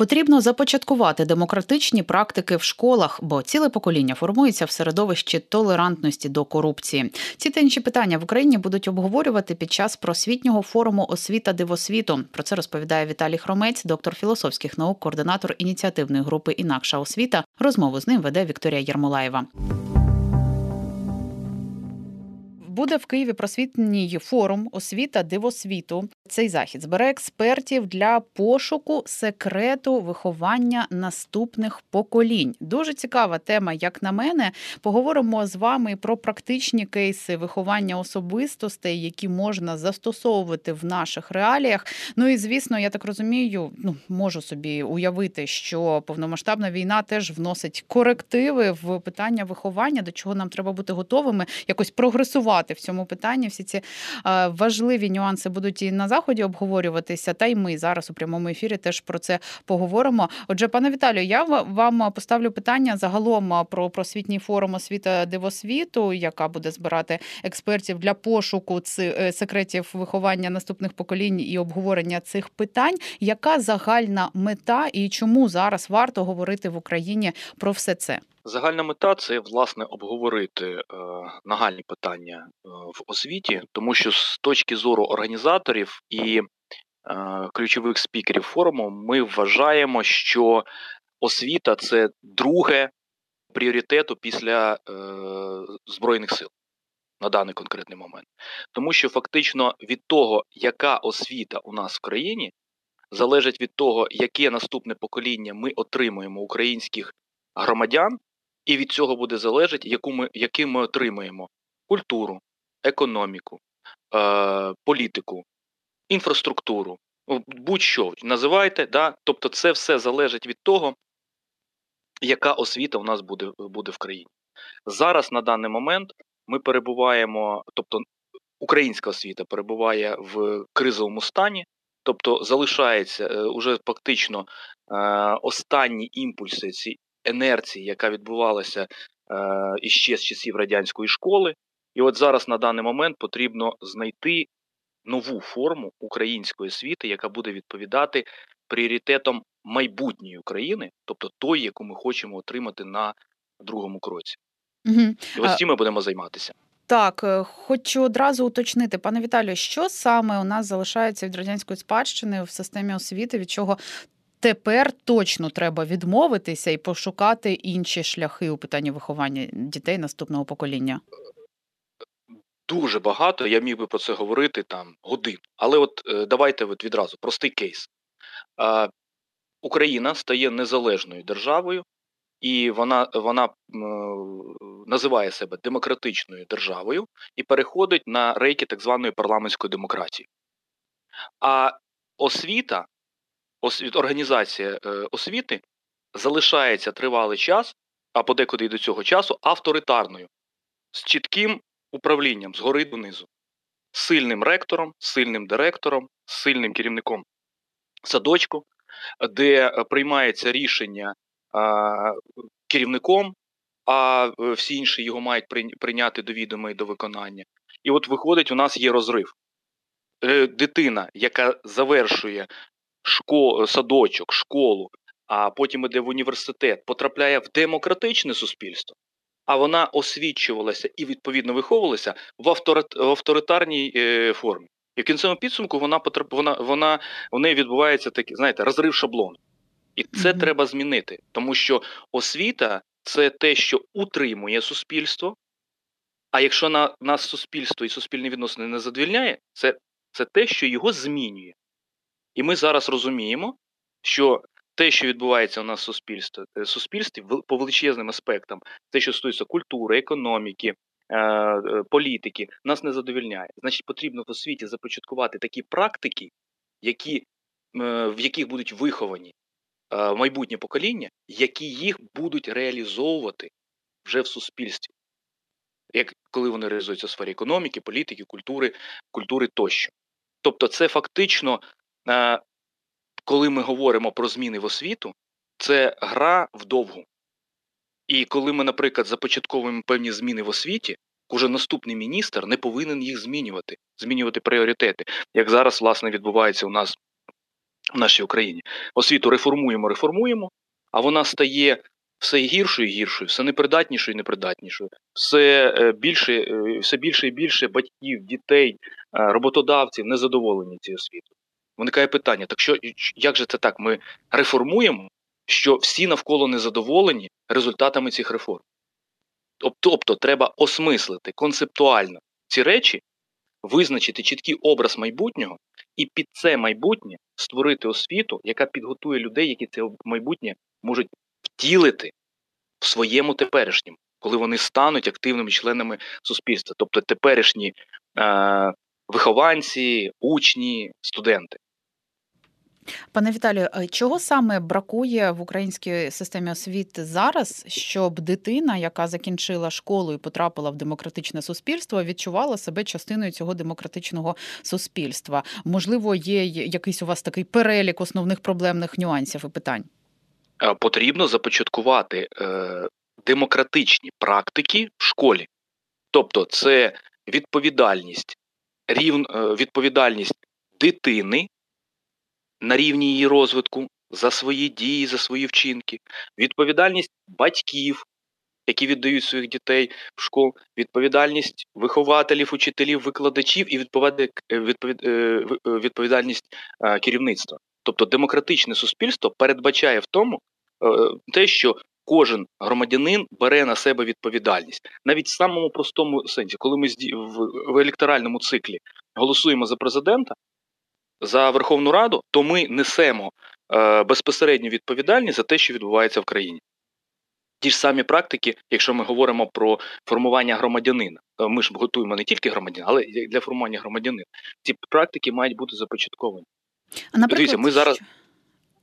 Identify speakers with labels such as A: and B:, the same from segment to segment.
A: Потрібно започаткувати демократичні практики в школах, бо ціле покоління формується в середовищі толерантності до корупції. Ці та інші питання в Україні будуть обговорювати під час просвітнього форуму освіта дивосвіту. Про це розповідає Віталій Хромець, доктор філософських наук, координатор ініціативної групи Інакша освіта. Розмову з ним веде Вікторія Єрмолаєва. Буде в Києві просвітній форум освіта дивосвіту. Цей захід збере експертів для пошуку секрету виховання наступних поколінь. Дуже цікава тема, як на мене. Поговоримо з вами про практичні кейси виховання особистостей, які можна застосовувати в наших реаліях. Ну і звісно, я так розумію, ну можу собі уявити, що повномасштабна війна теж вносить корективи в питання виховання, до чого нам треба бути готовими, якось прогресувати в цьому питанні. Всі ці е, важливі нюанси будуть і на заході обговорюватися. Та й ми зараз у прямому ефірі теж про це поговоримо. Отже, пане Віталію, я вам поставлю питання загалом про просвітній форум освіта дивосвіту, яка буде збирати експертів для пошуку е, секретів виховання наступних поколінь і обговорення цих питань. Яка загальна мета і чому зараз варто говорити в Україні про все це?
B: Загальна мета це власне обговорити е, нагальні питання е, в освіті, тому що з точки зору організаторів і е, ключових спікерів форуму ми вважаємо, що освіта це друге пріоритету після е, Збройних сил на даний конкретний момент. Тому що фактично від того, яка освіта у нас в країні, залежить від того, яке наступне покоління ми отримуємо українських громадян. І від цього буде залежати, яку ми, яким ми отримаємо культуру, економіку, е, політику, інфраструктуру, будь-що називайте, да? тобто це все залежить від того, яка освіта у нас буде, буде в країні. Зараз на даний момент ми перебуваємо, тобто українська освіта перебуває в кризовому стані. Тобто залишається е, уже фактично е, останні імпульси, ці інерції, яка відбувалася е, іще з часів радянської школи. І от зараз на даний момент потрібно знайти нову форму української освіти, яка буде відповідати пріоритетам майбутньої України, тобто той, яку ми хочемо отримати на другому кроці. Угу. І ось цим ми будемо займатися.
A: Так, е, хочу одразу уточнити, пане Віталію, що саме у нас залишається від радянської спадщини в системі освіти, від чого тепер точно треба відмовитися і пошукати інші шляхи у питанні виховання дітей наступного покоління?
B: Дуже багато. Я міг би про це говорити там годин. Але от е, давайте от відразу простий кейс. Україна стає незалежною державою, і вона вона називає себе демократичною державою і переходить на рейки так званої парламентської демократії. А освіта освіт, організація е, освіти залишається тривалий час, а подекуди й до цього часу авторитарною, з чітким управлінням згори донизу, сильним ректором, сильним директором, сильним керівником садочку, де е, приймається рішення керівником, а е, всі інші його мають прийняти до відома і до виконання. І от виходить, у нас є розрив. Дитина, яка завершує школ, садочок, школу, а потім іде в університет, потрапляє в демократичне суспільство, а вона освічувалася і відповідно виховувалася в авторитарній е, формі. І в кінцевому підсумку вона потрап... вона, вона, в неї відбувається такий, знаєте, розрив шаблону. І це mm-hmm. треба змінити, тому що освіта це те, що утримує суспільство. А якщо на нас суспільство і суспільні відносини не задовільняє, це це те, що його змінює. І ми зараз розуміємо, що те, що відбувається у нас в суспільстві, е, суспільстві по величезним аспектам, те, що стосується культури, економіки, е, е, політики, нас не задовільняє. Значить, потрібно в освіті започаткувати такі практики, які, в яких будуть виховані майбутнє покоління, які їх будуть реалізовувати вже в суспільстві. Як коли вони реалізуються в сфері економіки, політики, культури, культури тощо. Тобто, це фактично коли ми говоримо про зміни в освіту, це гра вдовгу. І коли ми, наприклад, започатковуємо певні зміни в освіті, кожен наступний міністр не повинен їх змінювати, змінювати пріоритети, як зараз власне відбувається у нас в нашій Україні. Освіту реформуємо, реформуємо, а вона стає все гіршою і гіршою, все непридатнішою і непридатнішою, все е, більше, е, все більше і більше батьків, дітей, е, роботодавців незадоволені цією освітою. Виникає питання: так що як же це так? Ми реформуємо, що всі навколо незадоволені результатами цих реформ. Тобто треба осмислити концептуально ці речі, визначити чіткий образ майбутнього і під це майбутнє створити освіту, яка підготує людей, які це майбутнє можуть втілити в своєму теперішньому, коли вони стануть активними членами суспільства, тобто теперішні е, вихованці, учні, студенти.
A: Пане Віталію, чого саме бракує в українській системі освіти зараз, щоб дитина, яка закінчила школу і потрапила в демократичне суспільство, відчувала себе частиною цього демократичного суспільства? Можливо, є якийсь у вас такий перелік основних проблемних нюансів і питань?
B: Е, потрібно започаткувати е, демократичні практики в школі, тобто це відповідальність, рів, е, відповідальність дитини на рівні її розвитку за свої дії, за свої вчинки, відповідальність батьків, які віддають своїх дітей в школу, відповідальність вихователів, учителів, викладачів і відповідальність керівництва. Тобто демократичне суспільство передбачає в тому е, те, що кожен громадянин бере на себе відповідальність, навіть в самому простому сенсі, коли ми в електоральному циклі голосуємо за президента, за Верховну Раду, то ми несемо е, безпосередню відповідальність за те, що відбувається в країні. Ті ж самі практики, якщо ми говоримо про формування громадянина, е, ми ж готуємо не тільки громадян, але й для формування громадянина. Ці практики мають бути започатковані.
A: А наприклад,
B: Дивіться, ми зараз.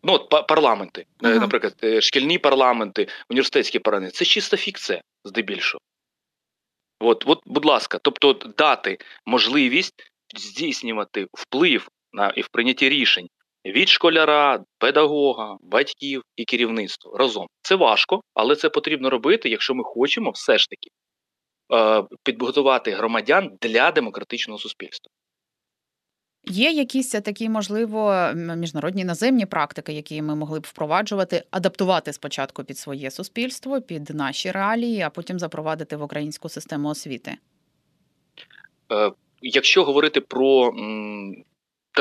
B: Ну, от парламенти, е, ага. наприклад, шкільні парламенти, університетські парламенти це чиста фікція, здебільшого. От, от, будь ласка, тобто дати можливість здійснювати вплив і в прийнятті рішень від школяра, педагога, батьків і керівництва разом. Це важко, але це потрібно робити, якщо ми хочемо все ж таки е, підготувати громадян для демократичного суспільства.
A: Є якісь такі, можливо, міжнародні наземні практики, які ми могли б впроваджувати, адаптувати спочатку під своє суспільство, під наші реалії, а потім запровадити в українську систему освіти?
B: Е, якщо говорити про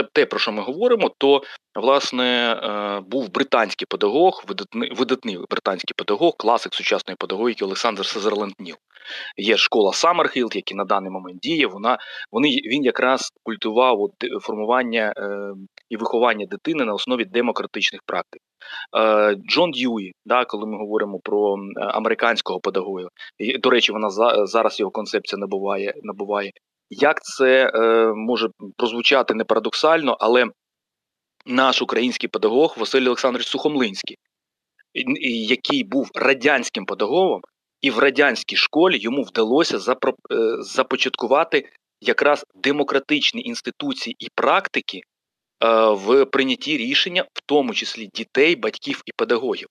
B: те, про що ми говоримо, то власне е, був британський педагог, видатний видатний британський педагог, класик сучасної педагогіки Олександр Сезерленд Ніл. Є школа Саммерхілд, яка на даний момент діє. Вона вони він якраз культував от, формування е, і виховання дитини на основі демократичних практик. Е, Джон Дьюї, да, коли ми говоримо про американського педагога, і, до речі, вона за, зараз його концепція набуває набуває як це е, може прозвучати не парадоксально, але наш український педагог Василь Олександрович Сухомлинський, який був радянським педагогом, і в радянській школі йому вдалося запро, е, започаткувати якраз демократичні інституції і практики е, в прийнятті рішення, в тому числі дітей, батьків і педагогів.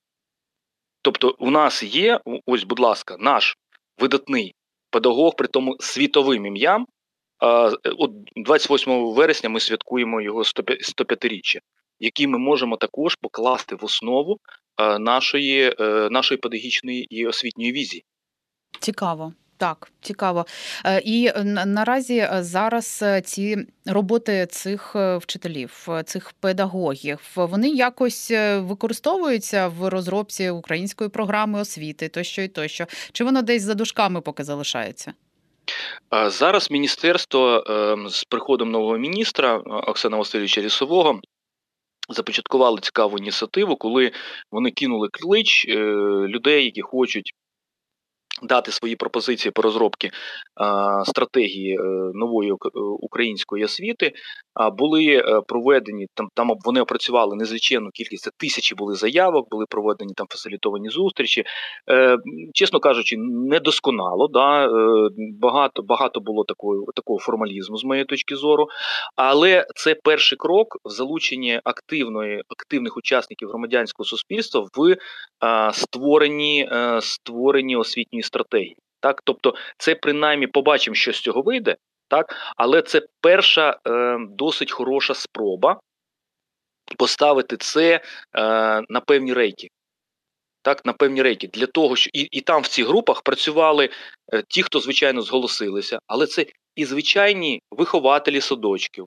B: Тобто, у нас є, ось, будь ласка, наш видатний педагог, при тому світовим ім'ям, От 28 вересня ми святкуємо його 105-річчя, який ми можемо також покласти в основу нашої, е, нашої педагогічної і освітньої візії.
A: Цікаво. Так, цікаво. Е, і наразі е, зараз ці роботи цих вчителів, цих педагогів, вони якось використовуються в розробці української програми освіти, тощо і тощо. Чи воно десь за дужками поки залишається?
B: Зараз міністерство ем, з приходом нового міністра Оксана Васильовича Лісового започаткували цікаву ініціативу, коли вони кинули клич е, людей, які хочуть дати свої пропозиції по розробці стратегії е, нової е, української освіти, були е, проведені там. Там вони опрацювали незліченну кількість це тисячі були заявок, були проведені там фасилітовані зустрічі. Чесно кажучи, недосконало. Да, Багато багато було такого такого формалізму з моєї точки зору. Але це перший крок в залученні активної активних учасників громадянського суспільства в створенні створенні освітньої стратегії. Так, тобто, це принаймні побачимо, що з цього вийде, так, але це перша е, досить хороша спроба поставити це е, на певні рейки. Так, на певні рейки для того, що і і там в цих групах працювали е, ті, хто звичайно зголосилися, але це і звичайні вихователі садочків,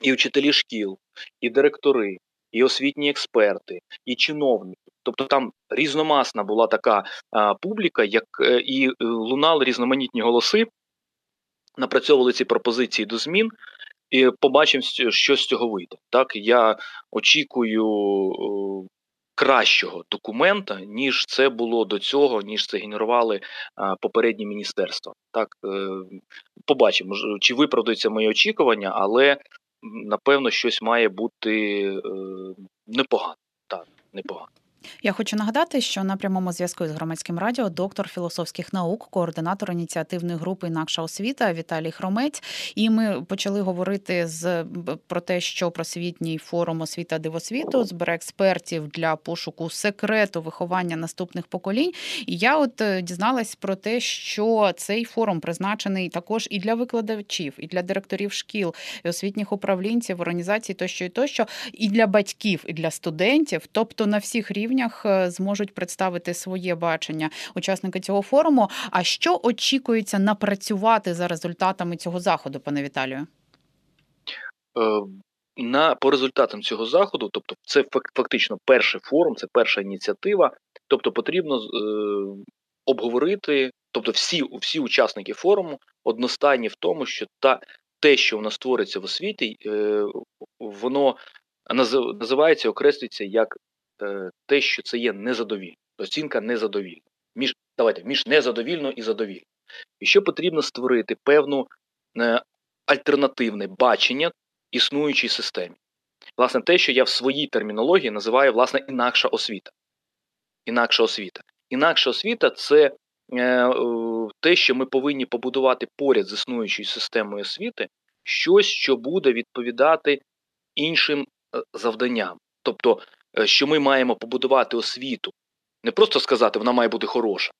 B: і вчителі шкіл, і директори, і освітні експерти, і чиновники. Тобто там різномасна була така публіка, як е, і е, лунали різноманітні голоси, напрацьовували ці пропозиції до змін. І побачимо, що з цього вийде. Так, я очікую кращого документа, ніж це було до цього, ніж це генерували попередні міністерства. Так, е, побачимо, чи виправдаються мої очікування, але напевно щось має бути непогано. Так, непогано.
A: Я хочу нагадати, що на прямому зв'язку з громадським радіо доктор філософських наук, координатор ініціативної групи Інакша освіта Віталій Хромець. І ми почали говорити з про те, що просвітній форум освіта дивосвіту збере експертів для пошуку секрету виховання наступних поколінь. І я от е, дізналась про те, що цей форум призначений також і для викладачів, і для директорів шкіл, і освітніх управлінців, організацій тощо і тощо, і для батьків, і для студентів, тобто на всіх рівнях рівнях е, зможуть представити своє бачення учасники цього форуму. А що очікується напрацювати за результатами цього заходу, пане Віталію?
B: Е, на по результатам цього заходу, тобто, це фактично перший форум, це перша ініціатива. Тобто, потрібно е, обговорити, тобто, всі всі учасники форуму одностайні в тому, що та те, що у нас створиться в освіті, е, воно називається, окреслюється як те, що це є незадовільно. Оцінка незадовільна. Між давайте, між незадовільно і задовільно. І що потрібно створити певну е, альтернативне бачення існуючій системі. Власне, те, що я в своїй термінології називаю власне інакша освіта. Інакша освіта. Інакша освіта це е, те, що ми повинні побудувати поряд з існуючою системою освіти, щось, що буде відповідати іншим е, завданням. Тобто Е, що ми маємо побудувати освіту, не просто сказати, вона має бути хороша,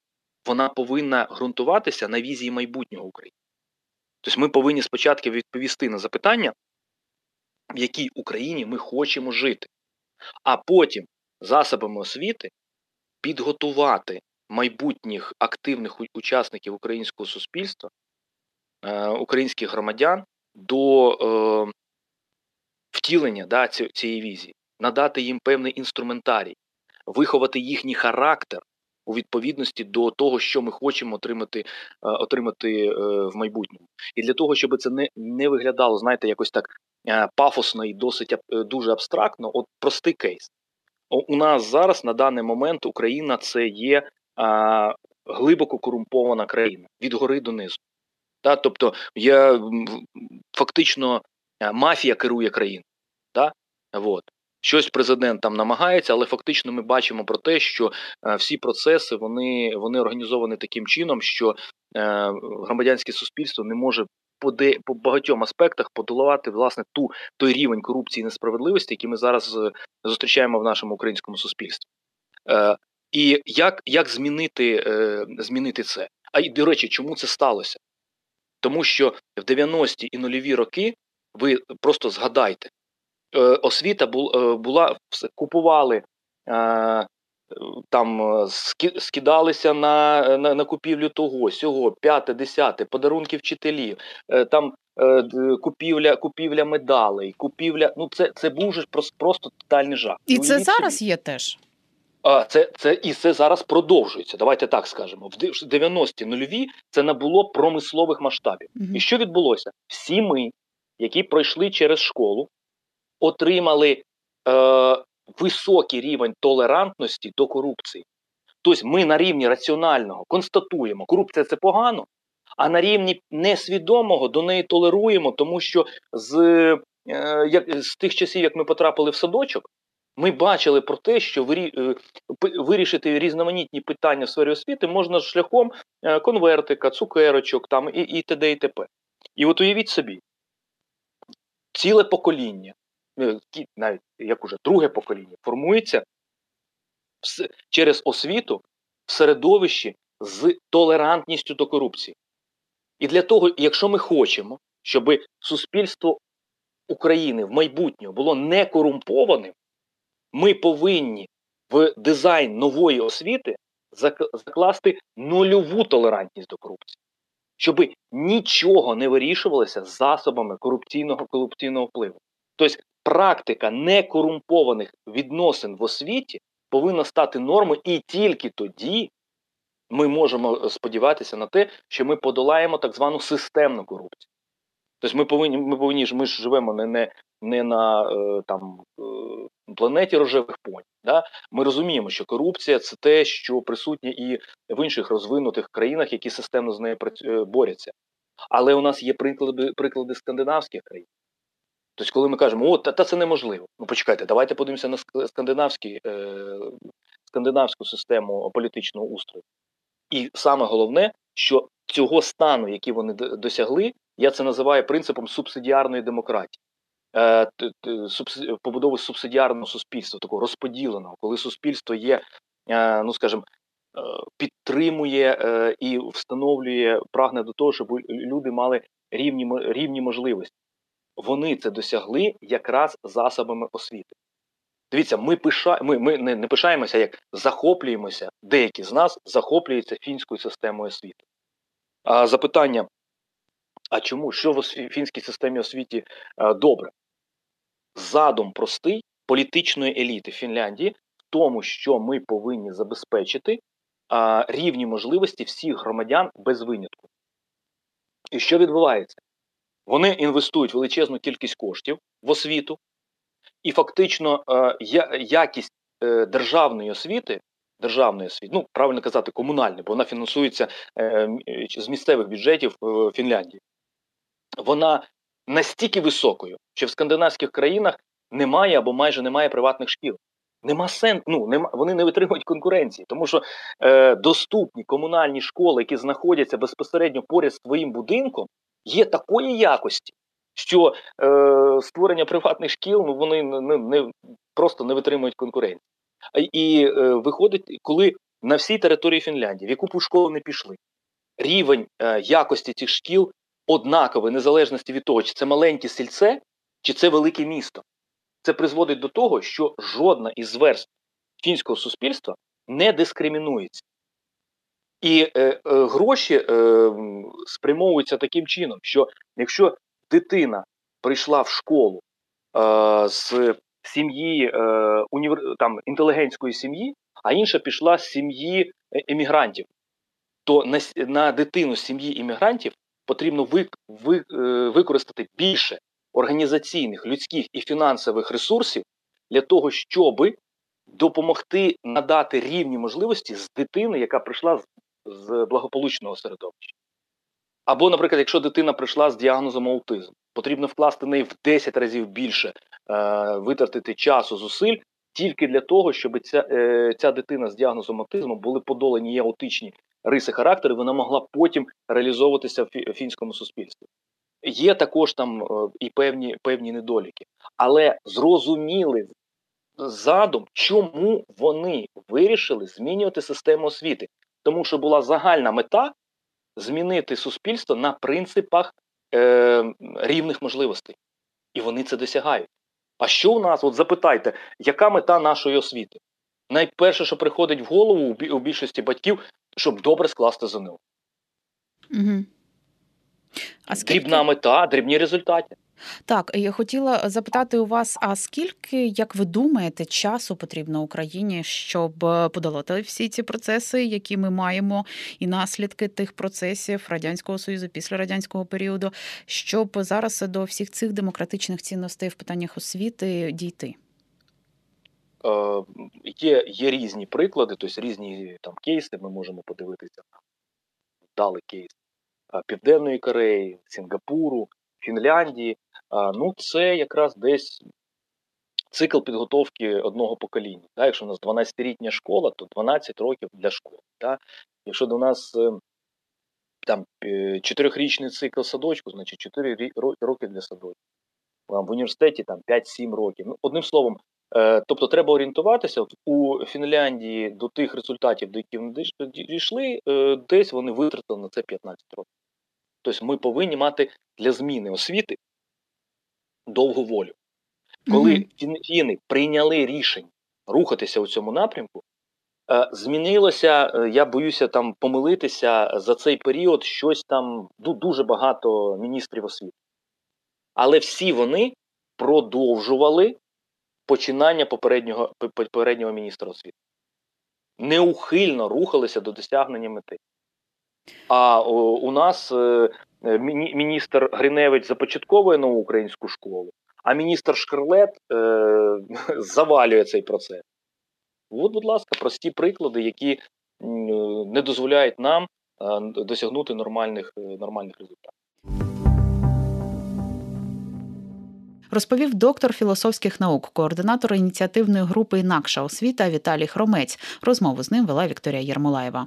B: вона повинна ґрунтуватися на візії майбутнього України. Тобто ми повинні спочатку відповісти на запитання, в якій Україні ми хочемо жити, а потім засобами освіти підготувати майбутніх активних учасників українського суспільства, е, українських громадян до е, втілення да, цієї візії надати їм певний інструментарій, виховати їхній характер у відповідності до того, що ми хочемо отримати е, отримати е, в майбутньому. І для того, щоб це не не виглядало, знаєте, якось так е, пафосно і досить дуже абстрактно, от простий кейс. У нас зараз на даний момент Україна це є а, глибоко корумпована країна від гори до низу. Та, тобто є фактично мафія керує країною. Та? Вот. Щось президент там намагається, але фактично ми бачимо про те, що е, всі процеси вони вони організовані таким чином, що е, громадянське суспільство не може по де по багатьом аспектах подолати власне ту той рівень корупції і несправедливості, який ми зараз е, зустрічаємо в нашому українському суспільстві. І як як змінити змінити це? А й до речі, чому це сталося? Тому що в 90-ті і нульові роки ви просто згадайте. Е, освіта е, була купували е, там скидалися на на, на купівлю того, сього, п'яте, десяте, подарунки вчителів, там купівля купівля медалей, купівля. Ну це це був же просто, просто тотальний жах.
A: І це зараз є теж.
B: А це це і це зараз продовжується. Давайте так скажемо. В 90-ті нульові це набуло промислових масштабів. Угу. І що відбулося? Всі ми, які пройшли через школу, отримали е, високий рівень толерантності до корупції. Тобто ми на рівні раціонального констатуємо, корупція це погано, а на рівні несвідомого до неї толеруємо, тому що з е, як, з тих часів, як ми потрапили в садочок, ми бачили про те, що е, вирішити різноманітні питання в сфері освіти можна шляхом е, конвертика, цукерочок там і і т.д. і т.п. І от уявіть собі, ціле покоління, навіть як уже друге покоління, формується через освіту в середовищі з толерантністю до корупції. І для того, якщо ми хочемо, щоб суспільство України в майбутньому було не корумпованим, ми повинні в дизайн нової освіти закласти нульову толерантність до корупції, щоб нічого не вирішувалося засобами корупційного корупційного впливу. Тобто практика некорумпованих відносин в освіті повинна стати нормою, і тільки тоді ми можемо сподіватися на те, що ми подолаємо так звану системну корупцію. Тобто ми повинні ми повинні ми ж живемо не не, не на е, там е, планеті рожевих понь. Да? Ми розуміємо, що корупція це те, що присутнє і в інших розвинутих країнах, які системно з нею е, борються. Але у нас є приклади приклади скандинавських країн. Тобто, коли ми кажемо, о, та, та це неможливо. Ну почекайте, давайте подивимося на скандинавські, е, скандинавську систему політичного устрою. І саме головне, що цього стану, який вони досягли, я це називаю принципом субсидіарної демократії. Е, побудови субсидіарного суспільства, такого розподіленого, коли суспільство є, е, ну скажімо, е, підтримує і встановлює, прагне до того, щоб люди мали рівні рівні можливості. Вони це досягли якраз засобами освіти. Дивіться, ми пиша... ми, ми не, не пишаємося, як захоплюємося, деякі з нас захоплюються фінською системою освіти. А запитання: а чому? Що в фінській системі освіті а, добре? Задум простий політичної еліти Фінляндії в тому, що ми повинні забезпечити а, рівні можливості всіх громадян без винятку. І що відбувається? Вони інвестують величезну кількість коштів в освіту, і фактично е, якість е, державної освіти, державної освіти, ну правильно казати, комунальної, бо вона фінансується е, з місцевих бюджетів Фінляндії, вона настільки високою, що в скандинавських країнах немає або майже немає приватних шкіл. Нема сенсу, ну нема, вони не витримують конкуренції, тому що е, доступні комунальні школи, які знаходяться безпосередньо поряд з твоїм будинком, є такої якості, що е, створення приватних шкіл ну вони не, не просто не витримують конкуренції. І е, виходить, коли на всій території Фінляндії, в яку б школу не пішли, рівень е, якості цих шкіл однаковий, незалежності від того, чи це маленьке сільце, чи це велике місто. Це призводить до того, що жодна із верств фінського суспільства не дискримінується. І е, е, гроші е, спрямовуються таким чином, що якщо дитина прийшла в школу е, з сім'ї е, універ... там, інтелігентської сім'ї, а інша пішла з сім'ї е, емігрантів, то на на дитину з сім'ї іммігрантів потрібно ви, ви, використати більше організаційних, людських і фінансових ресурсів для того, щоб допомогти надати рівні можливості з дитини, яка прийшла з, з благополучного середовища. Або, наприклад, якщо дитина прийшла з діагнозом аутизм, потрібно вкласти неї в 10 разів більше, е, витратити часу, зусиль тільки для того, щоб ця е, ця дитина з діагнозом аутизму були подолані її аутичні риси характеру, вона могла потім реалізовуватися в фінському суспільстві. Є також там е, і певні певні недоліки, але зрозуміли задум, чому вони вирішили змінювати систему освіти, тому що була загальна мета змінити суспільство на принципах е, рівних можливостей. І вони це досягають. А що у нас? От запитайте, яка мета нашої освіти? Найперше, що приходить в голову у більшості батьків, щоб добре скласти ЗНО. Угу. А скільки... Дрібна мета, дрібні результати.
A: Так, я хотіла запитати у вас: а скільки, як ви думаєте, часу потрібно Україні, щоб е, подолати всі ці процеси, які ми маємо, і наслідки тих процесів радянського союзу після радянського періоду, щоб зараз до всіх цих демократичних цінностей в питаннях освіти дійти?
B: Е, Є, є різні приклади, тобто різні там кейси. Ми можемо подивитися на кейс е, Південної Кореї, Сінгапуру, Фінляндії. Е, Ну, це якраз десь цикл підготовки одного покоління. Да? Якщо у нас 12-літня школа, то 12 років для школи. Да? Якщо до нас е, там е, чотирьохрічний цикл садочку, значить 4 роки для садочку. В університеті там 5-7 років. Ну, одним словом, е, тобто треба орієнтуватися От у Фінляндії до тих результатів, до яких вони дійшли, е, десь вони витратили на це 15 років. Тобто ми повинні мати для зміни освіти довгу волю. Коли фіни прийняли рішення рухатися у цьому напрямку, е, змінилося, е, я боюся там помилитися за цей період щось там дуже багато міністрів освіти. Але всі вони продовжували починання попереднього, попереднього міністра освіти. Неухильно рухалися до досягнення мети. А у нас е, міністр Гриневич започатковує нову українську школу, а міністр Шкарлет е, завалює цей процес. От, будь ласка, прості приклади, які е, не дозволяють нам е, досягнути нормальних, е, нормальних результатів.
A: Розповів доктор філософських наук, координатор ініціативної групи Інакша освіта Віталій Хромець. Розмову з ним вела Вікторія Єрмолаєва.